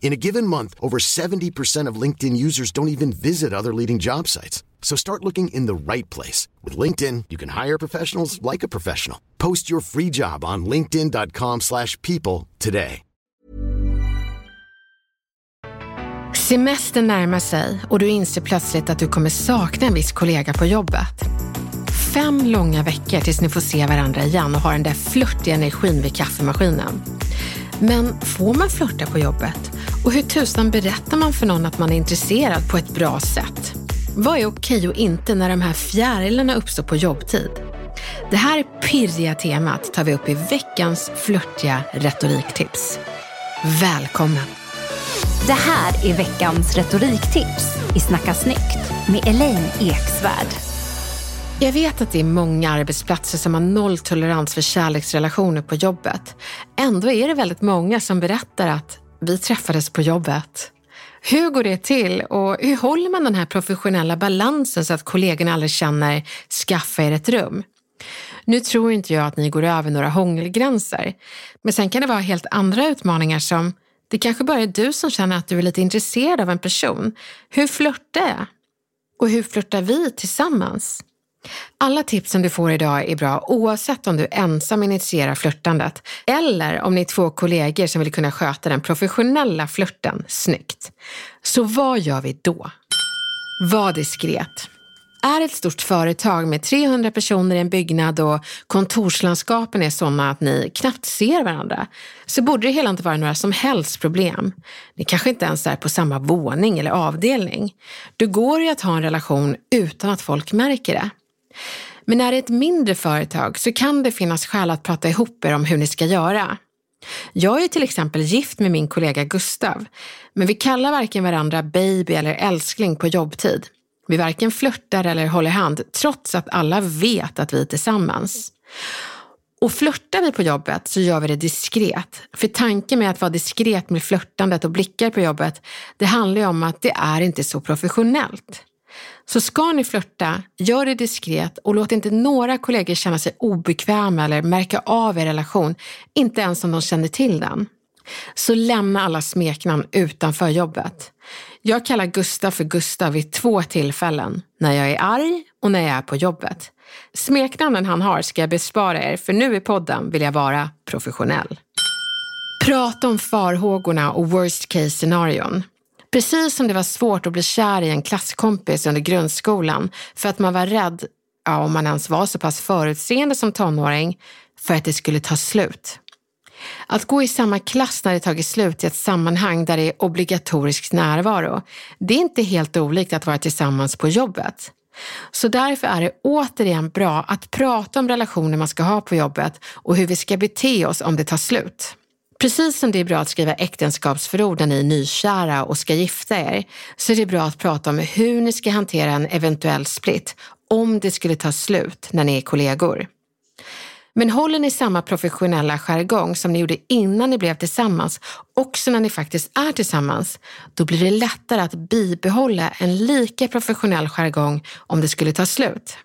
In a given month, over 70% of LinkedIn users don't even visit other leading job sites. So start looking in the right place. With LinkedIn, you can hire professionals like a professional. Post your free job on linkedin.com slash people today. Semestern närmar sig och du inser plötsligt att du kommer sakna en viss kollega på jobbet. Fem långa veckor tills ni får se varandra igen och har den där flörtiga energin vid kaffemaskinen. Men får man flörta på jobbet? Och hur tusan berättar man för någon att man är intresserad på ett bra sätt? Vad är okej och inte när de här fjärilarna uppstår på jobbtid? Det här pirriga temat tar vi upp i veckans flörtiga retoriktips. Välkommen! Det här är veckans retoriktips i Snacka snyggt med Elaine Eksvärd. Jag vet att det är många arbetsplatser som har nolltolerans för kärleksrelationer på jobbet. Ändå är det väldigt många som berättar att vi träffades på jobbet. Hur går det till och hur håller man den här professionella balansen så att kollegorna aldrig känner skaffa er ett rum? Nu tror inte jag att ni går över några hångelgränser, men sen kan det vara helt andra utmaningar som det kanske bara är du som känner att du är lite intresserad av en person. Hur flörtar jag? Och hur flörtar vi tillsammans? Alla tipsen du får idag är bra oavsett om du ensam initierar flörtandet eller om ni är två kollegor som vill kunna sköta den professionella flörten snyggt. Så vad gör vi då? Var diskret. Är ett stort företag med 300 personer i en byggnad och kontorslandskapen är sådana att ni knappt ser varandra så borde det hela inte vara några som helst problem. Ni kanske inte ens är på samma våning eller avdelning. Det går ju att ha en relation utan att folk märker det. Men är det ett mindre företag så kan det finnas skäl att prata ihop er om hur ni ska göra. Jag är till exempel gift med min kollega Gustav, men vi kallar varken varandra baby eller älskling på jobbtid. Vi varken flörtar eller håller hand, trots att alla vet att vi är tillsammans. Och flörtar vi på jobbet så gör vi det diskret. För tanken med att vara diskret med flörtandet och blickar på jobbet, det handlar ju om att det är inte så professionellt. Så ska ni flörta, gör det diskret och låt inte några kollegor känna sig obekväma eller märka av er relation, inte ens om de känner till den. Så lämna alla smeknamn utanför jobbet. Jag kallar Gustav för Gustav vid två tillfällen, när jag är arg och när jag är på jobbet. Smeknamnen han har ska jag bespara er, för nu i podden vill jag vara professionell. Prata om farhågorna och worst case scenarion. Precis som det var svårt att bli kär i en klasskompis under grundskolan för att man var rädd, ja, om man ens var så pass förutseende som tonåring, för att det skulle ta slut. Att gå i samma klass när det tagit slut i ett sammanhang där det är obligatorisk närvaro, det är inte helt olikt att vara tillsammans på jobbet. Så därför är det återigen bra att prata om relationer man ska ha på jobbet och hur vi ska bete oss om det tar slut. Precis som det är bra att skriva äktenskapsförord när ni är nykära och ska gifta er, så är det bra att prata om hur ni ska hantera en eventuell split om det skulle ta slut när ni är kollegor. Men håller ni samma professionella jargong som ni gjorde innan ni blev tillsammans, också när ni faktiskt är tillsammans, då blir det lättare att bibehålla en lika professionell jargong om det skulle ta slut.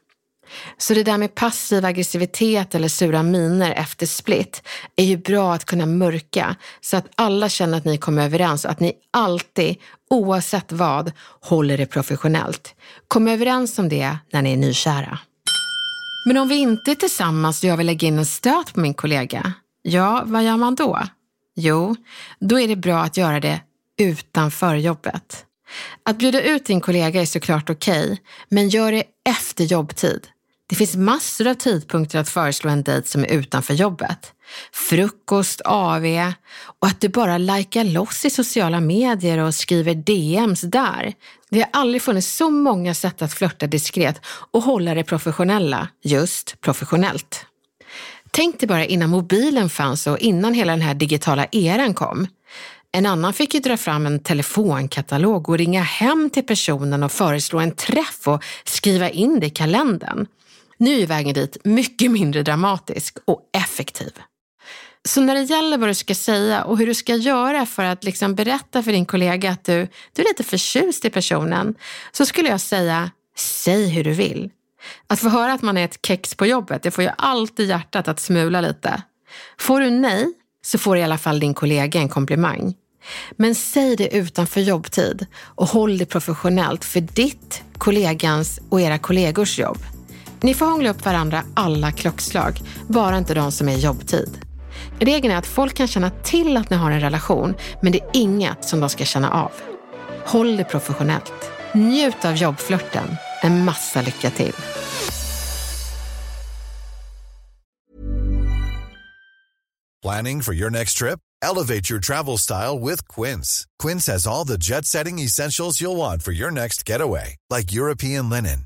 Så det där med passiv aggressivitet eller sura miner efter split är ju bra att kunna mörka så att alla känner att ni kommer överens och att ni alltid, oavsett vad, håller det professionellt. Kom överens om det när ni är nykära. Men om vi inte är tillsammans och jag vill lägga in en stöt på min kollega, ja, vad gör man då? Jo, då är det bra att göra det utanför jobbet. Att bjuda ut din kollega är såklart okej, okay, men gör det efter jobbtid. Det finns massor av tidpunkter att föreslå en dejt som är utanför jobbet. Frukost, AV och att du bara likar loss i sociala medier och skriver DMs där. Det har aldrig funnits så många sätt att flörta diskret och hålla det professionella, just professionellt. Tänk dig bara innan mobilen fanns och innan hela den här digitala eran kom. En annan fick ju dra fram en telefonkatalog och ringa hem till personen och föreslå en träff och skriva in det i kalendern. Nu är vägen dit mycket mindre dramatisk och effektiv. Så när det gäller vad du ska säga och hur du ska göra för att liksom berätta för din kollega att du, du är lite förtjust i personen, så skulle jag säga, säg hur du vill. Att få höra att man är ett kex på jobbet, det får ju alltid hjärtat att smula lite. Får du nej, så får i alla fall din kollega en komplimang. Men säg det utanför jobbtid och håll det professionellt för ditt, kollegans och era kollegors jobb. Ni får hångla upp varandra alla klockslag, bara inte de som är jobbtid. Regeln är att folk kan känna till att ni har en relation, men det är inget som de ska känna av. Håll det professionellt. Njut av jobbflörten. En massa lycka till. Planning for your next trip? Elevate your travel style with Quince. Quince has all the jet-setting essentials you'll want for your next getaway, like European linen,